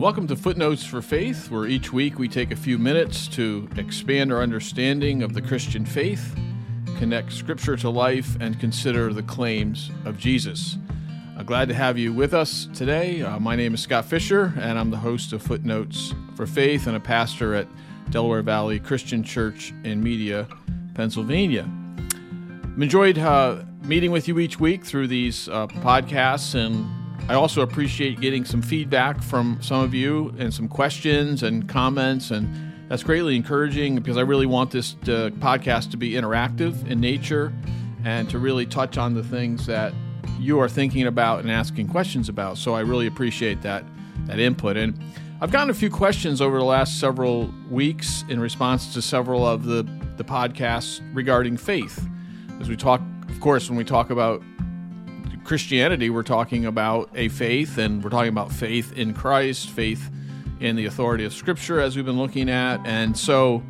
Welcome to Footnotes for Faith, where each week we take a few minutes to expand our understanding of the Christian faith, connect Scripture to life, and consider the claims of Jesus. I'm glad to have you with us today. Uh, my name is Scott Fisher, and I'm the host of Footnotes for Faith and a pastor at Delaware Valley Christian Church in Media, Pennsylvania. I've enjoyed uh, meeting with you each week through these uh, podcasts and I also appreciate getting some feedback from some of you and some questions and comments, and that's greatly encouraging because I really want this uh, podcast to be interactive in nature and to really touch on the things that you are thinking about and asking questions about. So I really appreciate that that input. And I've gotten a few questions over the last several weeks in response to several of the the podcasts regarding faith. As we talk, of course, when we talk about Christianity, we're talking about a faith, and we're talking about faith in Christ, faith in the authority of Scripture, as we've been looking at, and so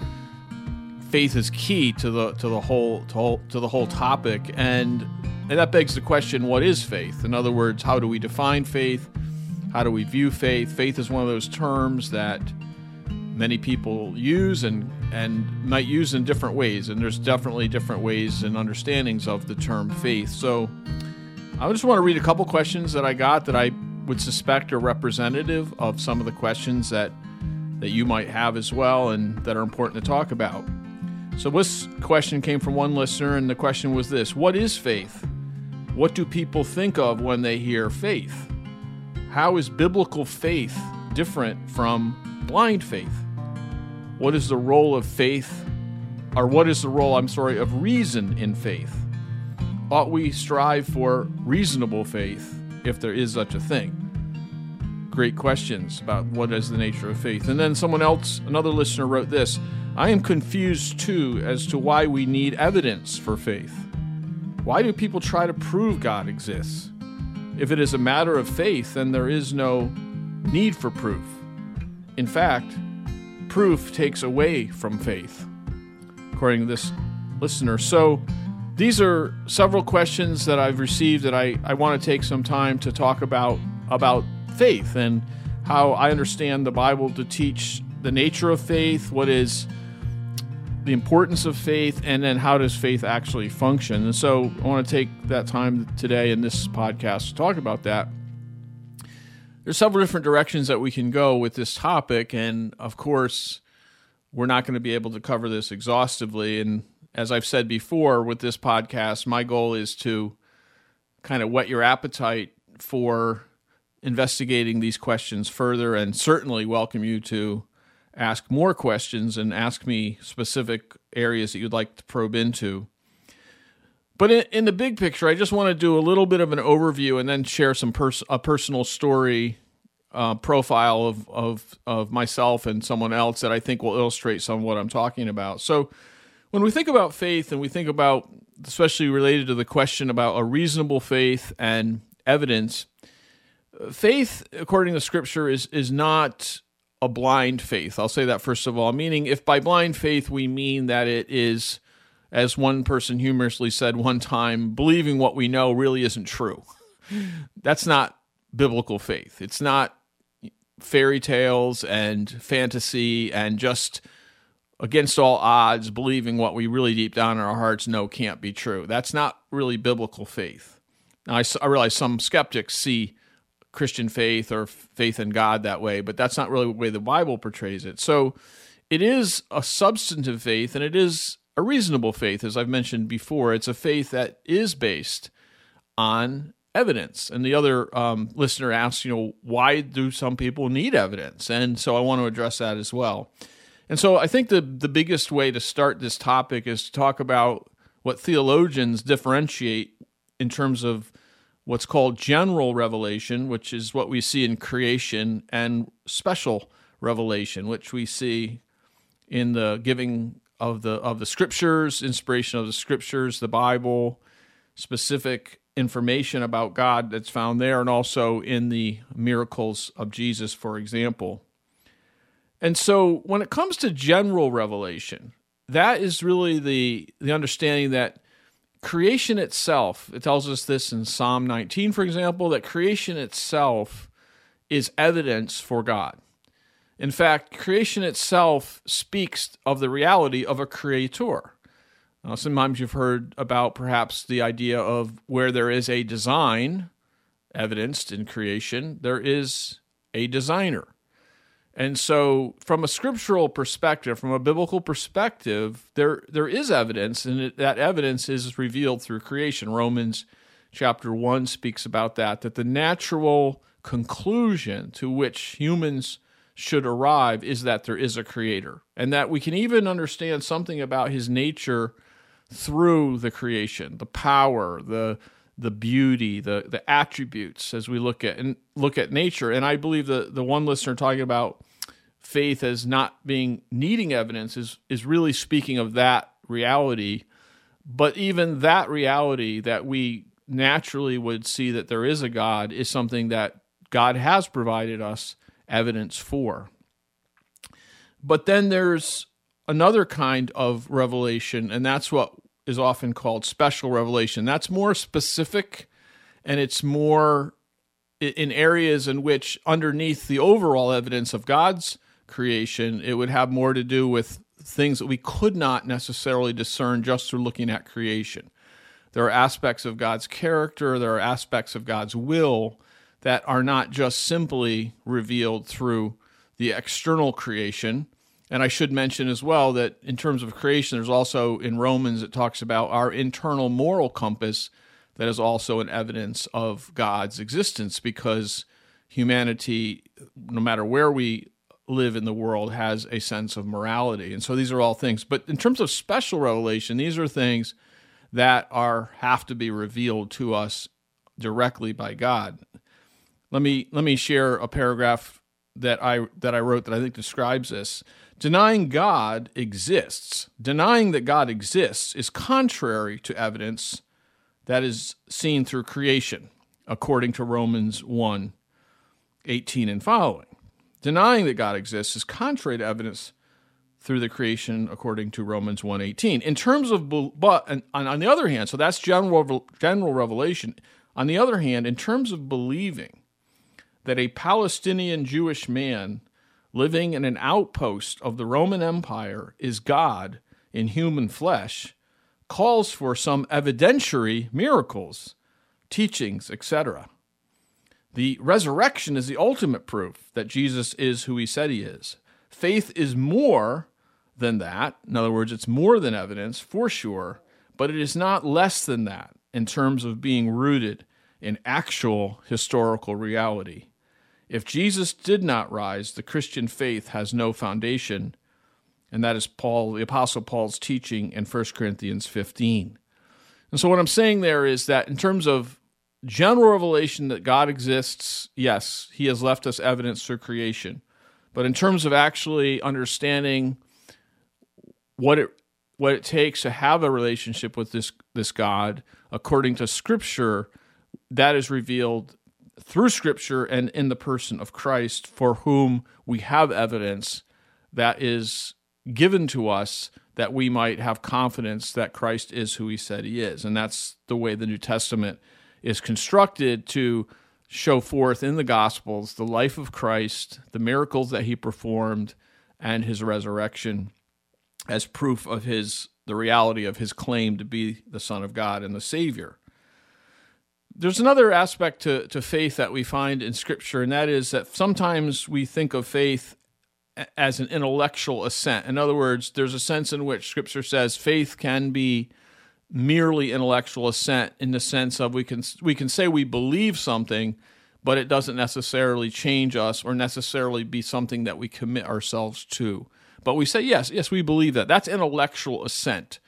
faith is key to the to the whole to, whole, to the whole topic, and and that begs the question: What is faith? In other words, how do we define faith? How do we view faith? Faith is one of those terms that many people use and and might use in different ways, and there's definitely different ways and understandings of the term faith. So I just want to read a couple questions that I got that I would suspect are representative of some of the questions that that you might have as well and that are important to talk about. So this question came from one listener and the question was this, what is faith? What do people think of when they hear faith? How is biblical faith different from blind faith? What is the role of faith or what is the role, I'm sorry, of reason in faith? Ought we strive for reasonable faith if there is such a thing? Great questions about what is the nature of faith. And then someone else, another listener, wrote this I am confused too as to why we need evidence for faith. Why do people try to prove God exists? If it is a matter of faith, then there is no need for proof. In fact, proof takes away from faith, according to this listener. So, these are several questions that I've received that I, I want to take some time to talk about about faith and how I understand the Bible to teach the nature of faith, what is the importance of faith, and then how does faith actually function. And so I want to take that time today in this podcast to talk about that. There's several different directions that we can go with this topic, and of course, we're not going to be able to cover this exhaustively. And as I've said before with this podcast, my goal is to kind of whet your appetite for investigating these questions further and certainly welcome you to ask more questions and ask me specific areas that you'd like to probe into. But in, in the big picture, I just want to do a little bit of an overview and then share some pers- a personal story uh, profile of, of of myself and someone else that I think will illustrate some of what I'm talking about. So, when we think about faith and we think about, especially related to the question about a reasonable faith and evidence, faith, according to Scripture, is is not a blind faith. I'll say that first of all. Meaning, if by blind faith we mean that it is, as one person humorously said one time, believing what we know really isn't true. That's not biblical faith. It's not fairy tales and fantasy and just against all odds, believing what we really deep down in our hearts know can't be true. That's not really biblical faith. Now, I, I realize some skeptics see Christian faith or faith in God that way, but that's not really the way the Bible portrays it. So it is a substantive faith and it is a reasonable faith, as I've mentioned before. It's a faith that is based on evidence. And the other um, listener asks, you know, why do some people need evidence? And so I want to address that as well. And so I think the, the biggest way to start this topic is to talk about what theologians differentiate in terms of what's called general revelation, which is what we see in creation, and special revelation, which we see in the giving of the of the scriptures, inspiration of the scriptures, the Bible, specific information about God that's found there, and also in the miracles of Jesus, for example. And so when it comes to general revelation, that is really the the understanding that creation itself, it tells us this in Psalm 19 for example, that creation itself is evidence for God. In fact, creation itself speaks of the reality of a creator. Now, sometimes you've heard about perhaps the idea of where there is a design evidenced in creation, there is a designer. And so, from a scriptural perspective, from a biblical perspective, there there is evidence, and it, that evidence is revealed through creation. Romans chapter one speaks about that. That the natural conclusion to which humans should arrive is that there is a creator, and that we can even understand something about his nature through the creation, the power, the the beauty, the the attributes as we look at and look at nature. And I believe the the one listener talking about faith as not being needing evidence is is really speaking of that reality. But even that reality that we naturally would see that there is a God is something that God has provided us evidence for. But then there's another kind of revelation, and that's what is often called special revelation. That's more specific and it's more in areas in which, underneath the overall evidence of God's creation, it would have more to do with things that we could not necessarily discern just through looking at creation. There are aspects of God's character, there are aspects of God's will that are not just simply revealed through the external creation. And I should mention as well that in terms of creation, there's also in Romans, it talks about our internal moral compass that is also an evidence of God's existence because humanity, no matter where we live in the world, has a sense of morality. And so these are all things. But in terms of special revelation, these are things that are have to be revealed to us directly by God. Let me let me share a paragraph that I that I wrote that I think describes this. Denying God exists, denying that God exists is contrary to evidence that is seen through creation, according to Romans 1 18 and following. Denying that God exists is contrary to evidence through the creation according to Romans 1:18. In terms of but and on the other hand, so that's general general revelation. On the other hand, in terms of believing that a Palestinian Jewish man living in an outpost of the Roman Empire is God in human flesh calls for some evidentiary miracles, teachings, etc. The resurrection is the ultimate proof that Jesus is who he said he is. Faith is more than that. In other words, it's more than evidence for sure, but it is not less than that in terms of being rooted in actual historical reality. If Jesus did not rise, the Christian faith has no foundation, and that is Paul, the Apostle Paul's teaching in 1 Corinthians 15. And so, what I'm saying there is that in terms of general revelation that God exists, yes, He has left us evidence through creation. But in terms of actually understanding what it what it takes to have a relationship with this this God according to Scripture, that is revealed through Scripture and in the person of Christ, for whom we have evidence that is given to us that we might have confidence that Christ is who he said he is. And that's the way the New Testament is constructed to show forth in the Gospels the life of Christ, the miracles that he performed, and his resurrection as proof of his the reality of his claim to be the Son of God and the Savior there's another aspect to, to faith that we find in Scripture, and that is that sometimes we think of faith as an intellectual assent. In other words, there's a sense in which Scripture says faith can be merely intellectual assent in the sense of we can we can say we believe something, but it doesn't necessarily change us or necessarily be something that we commit ourselves to. But we say yes, yes, we believe that. That's intellectual assent.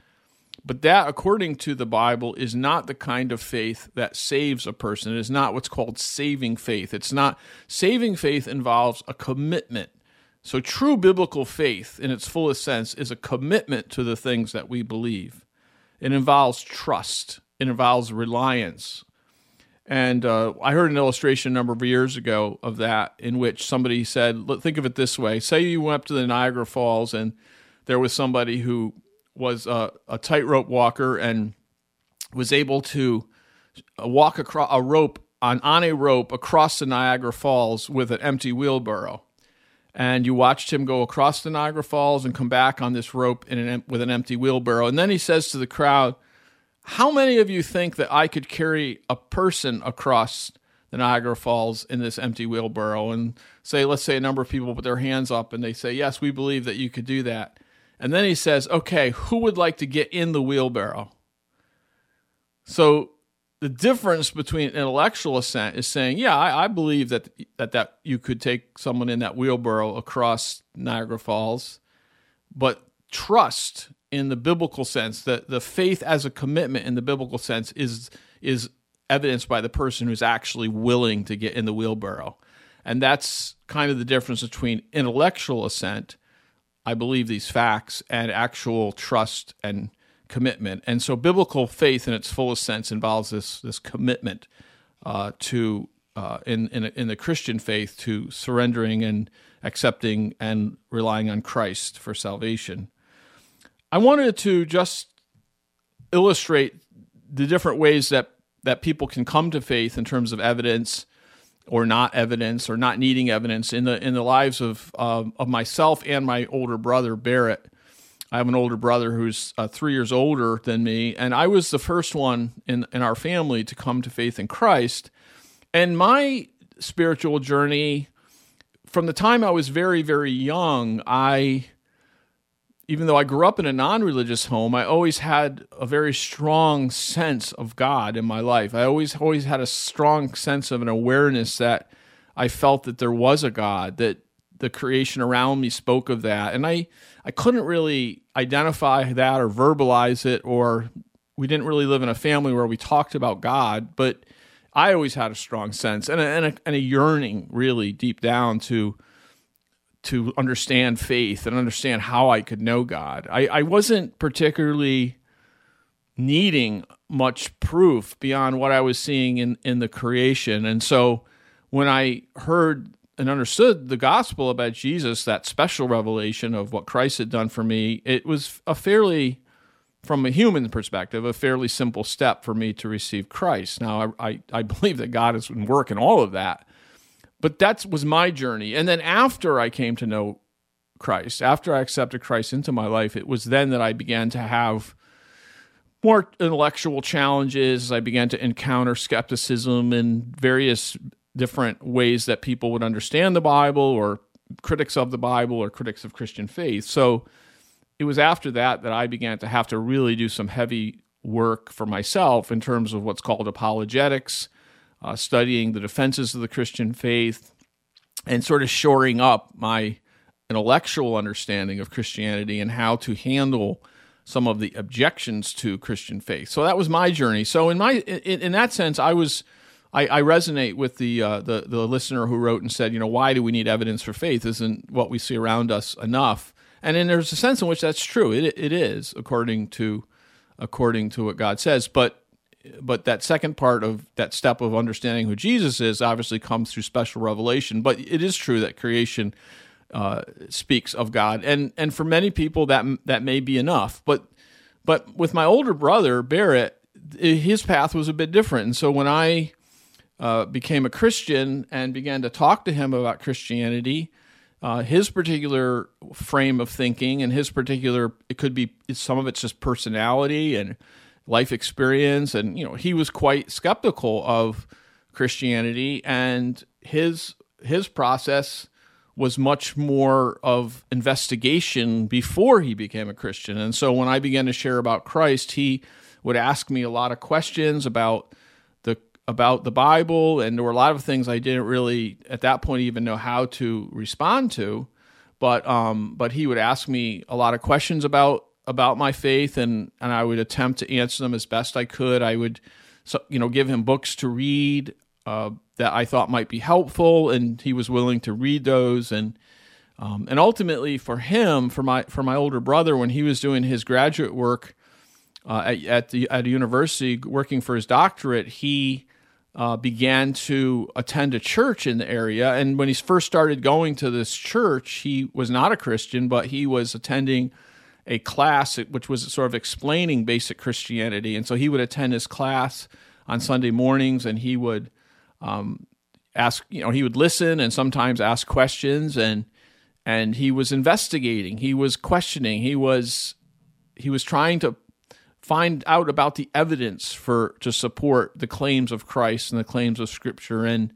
But that, according to the Bible, is not the kind of faith that saves a person. It is not what's called saving faith. It's not saving faith involves a commitment. So, true biblical faith, in its fullest sense, is a commitment to the things that we believe. It involves trust, it involves reliance. And uh, I heard an illustration a number of years ago of that, in which somebody said, Think of it this way say you went up to the Niagara Falls and there was somebody who was a, a tightrope walker and was able to uh, walk across a rope on, on a rope across the Niagara Falls with an empty wheelbarrow. And you watched him go across the Niagara Falls and come back on this rope an, with an empty wheelbarrow. And then he says to the crowd, How many of you think that I could carry a person across the Niagara Falls in this empty wheelbarrow? And say, let's say a number of people put their hands up and they say, Yes, we believe that you could do that. And then he says, Okay, who would like to get in the wheelbarrow? So the difference between intellectual assent is saying, yeah, I, I, believe that, that that you could take someone in that wheelbarrow across Niagara Falls, but trust in the biblical sense, that the faith as a commitment in the biblical sense is is evidenced by the person who's actually willing to get in the wheelbarrow. And that's kind of the difference between intellectual assent, I believe these facts, and actual trust and commitment. And so biblical faith in its fullest sense involves this this commitment uh, to uh, in in, in the Christian faith to surrendering and accepting and relying on Christ for salvation. I wanted to just illustrate the different ways that that people can come to faith in terms of evidence or not evidence or not needing evidence in the in the lives of of myself and my older brother Barrett. I have an older brother who's uh, three years older than me, and I was the first one in, in our family to come to faith in Christ. And my spiritual journey, from the time I was very, very young, I, even though I grew up in a non religious home, I always had a very strong sense of God in my life. I always, always had a strong sense of an awareness that I felt that there was a God, that the creation around me spoke of that. And I, I couldn't really identify that or verbalize it, or we didn't really live in a family where we talked about God, but I always had a strong sense and a, and a, and a yearning, really deep down, to to understand faith and understand how I could know God. I, I wasn't particularly needing much proof beyond what I was seeing in, in the creation. And so when I heard and understood the gospel about Jesus, that special revelation of what Christ had done for me, it was a fairly, from a human perspective, a fairly simple step for me to receive Christ. Now, I, I, I believe that God has been working all of that, but that was my journey. And then after I came to know Christ, after I accepted Christ into my life, it was then that I began to have more intellectual challenges. I began to encounter skepticism and various different ways that people would understand the Bible or critics of the Bible or critics of Christian faith. So it was after that that I began to have to really do some heavy work for myself in terms of what's called apologetics, uh, studying the defenses of the Christian faith, and sort of shoring up my intellectual understanding of Christianity and how to handle some of the objections to Christian faith. So that was my journey. So in my in, in that sense, I was I, I resonate with the, uh, the the listener who wrote and said, you know, why do we need evidence for faith? Isn't what we see around us enough? And then there's a sense in which that's true. It it is according to according to what God says. But but that second part of that step of understanding who Jesus is obviously comes through special revelation. But it is true that creation uh, speaks of God, and and for many people that that may be enough. But but with my older brother Barrett, his path was a bit different. And so when I uh, became a Christian and began to talk to him about Christianity, uh, his particular frame of thinking and his particular it could be some of it's just personality and life experience, and you know he was quite skeptical of Christianity, and his his process was much more of investigation before he became a Christian. And so when I began to share about Christ, he would ask me a lot of questions about about the Bible, and there were a lot of things I didn't really at that point even know how to respond to. But um, but he would ask me a lot of questions about about my faith, and and I would attempt to answer them as best I could. I would, so, you know, give him books to read uh, that I thought might be helpful, and he was willing to read those. And um, and ultimately, for him, for my for my older brother, when he was doing his graduate work uh, at, at the at a university, working for his doctorate, he uh, began to attend a church in the area. And when he first started going to this church, he was not a Christian, but he was attending a class which was sort of explaining basic Christianity. And so he would attend his class on Sunday mornings and he would. um, ask. You know, he would listen and sometimes ask questions, and and he was investigating. He was questioning. He was he was trying to find out about the evidence for to support the claims of Christ and the claims of Scripture. And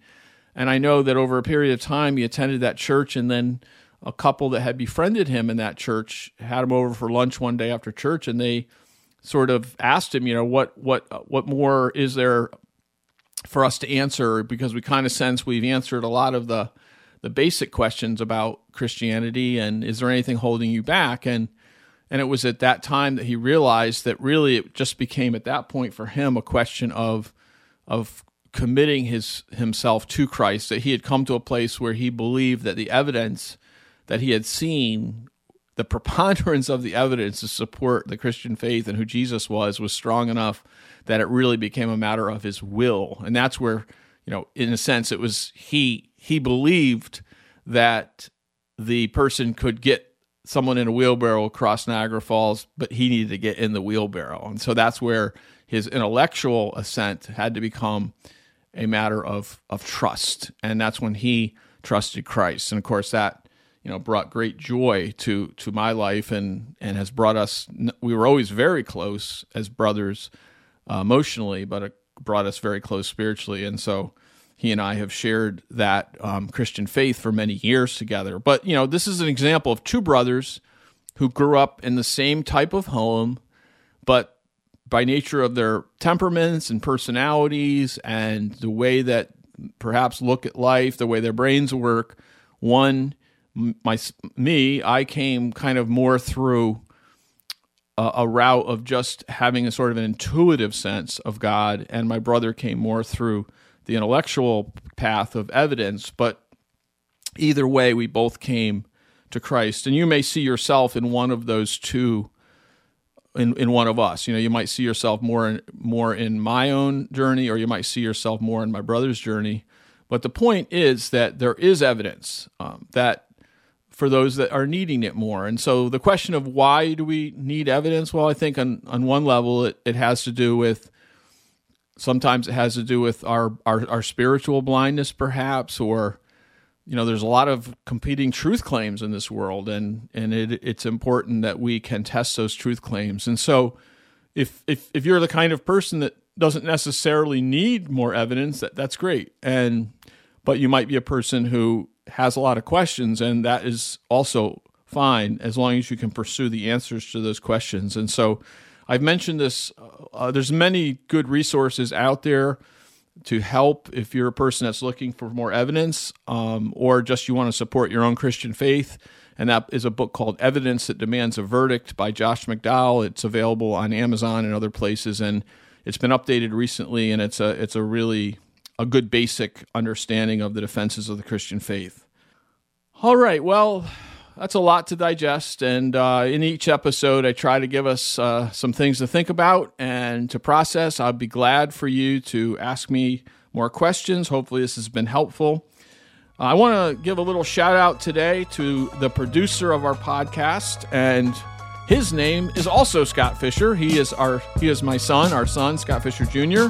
and I know that over a period of time he attended that church, and then a couple that had befriended him in that church had him over for lunch one day after church, and they sort of asked him, you know, what what what more is there for us to answer? Because we kind of sense we've answered a lot of the the basic questions about Christianity, and is there anything holding you back? And and it was at that time that he realized that really it just became at that point for him a question of of committing his himself to Christ. That he had come to a place where he believed that the evidence that he had seen, the preponderance of the evidence to support the Christian faith and who Jesus was, was strong enough that it really became a matter of his will. And that's where, you know, in a sense, it was he he believed that the person could get someone in a wheelbarrow across Niagara Falls, but he needed to get in the wheelbarrow. And so that's where his intellectual assent had to become a matter of, of trust. And that's when he trusted Christ. And of course, that you know brought great joy to to my life and and has brought us we were always very close as brothers uh, emotionally but it brought us very close spiritually and so he and I have shared that um, Christian faith for many years together. But, you know, this is an example of two brothers who grew up in the same type of home, but by nature of their temperaments and personalities and the way that perhaps look at life, the way their brains work, one, my me, I came kind of more through a, a route of just having a sort of an intuitive sense of God, and my brother came more through the intellectual path of evidence, but either way, we both came to Christ. And you may see yourself in one of those two. In, in one of us, you know, you might see yourself more in, more in my own journey, or you might see yourself more in my brother's journey. But the point is that there is evidence um, that for those that are needing it more. And so the question of why do we need evidence? Well, I think on, on one level, it, it has to do with Sometimes it has to do with our, our, our spiritual blindness, perhaps, or you know, there's a lot of competing truth claims in this world, and and it, it's important that we can test those truth claims. And so, if if if you're the kind of person that doesn't necessarily need more evidence, that that's great. And but you might be a person who has a lot of questions, and that is also fine as long as you can pursue the answers to those questions. And so, I've mentioned this. Uh, there's many good resources out there to help if you're a person that's looking for more evidence, um, or just you want to support your own Christian faith. And that is a book called Evidence That Demands a Verdict by Josh McDowell. It's available on Amazon and other places, and it's been updated recently. And it's a it's a really a good basic understanding of the defenses of the Christian faith. All right, well, that's a lot to digest. And uh, in each episode, I try to give us uh, some things to think about and to process. I'd be glad for you to ask me more questions. Hopefully, this has been helpful. I want to give a little shout out today to the producer of our podcast, and his name is also Scott Fisher. He is our he is my son, our son, Scott Fisher Jr.,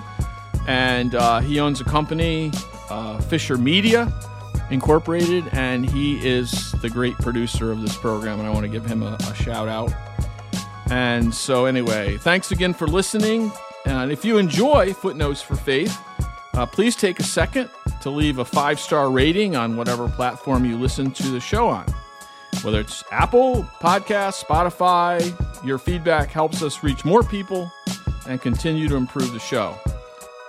and uh, he owns a company, uh, Fisher Media Incorporated, and he is the great producer of this program, and I want to give him a, a shout out. And so, anyway, thanks again for listening. And if you enjoy Footnotes for Faith, uh, please take a second to leave a five star rating on whatever platform you listen to the show on. Whether it's Apple, Podcast, Spotify, your feedback helps us reach more people and continue to improve the show.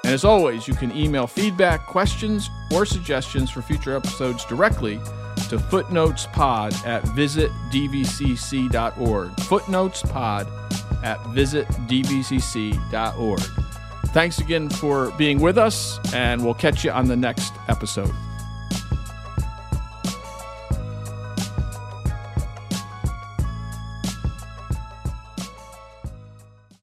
And as always, you can email feedback, questions, or suggestions for future episodes directly to footnotespod at visitdvcc.org. Footnotespod at visitdvcc.org. Thanks again for being with us, and we'll catch you on the next episode.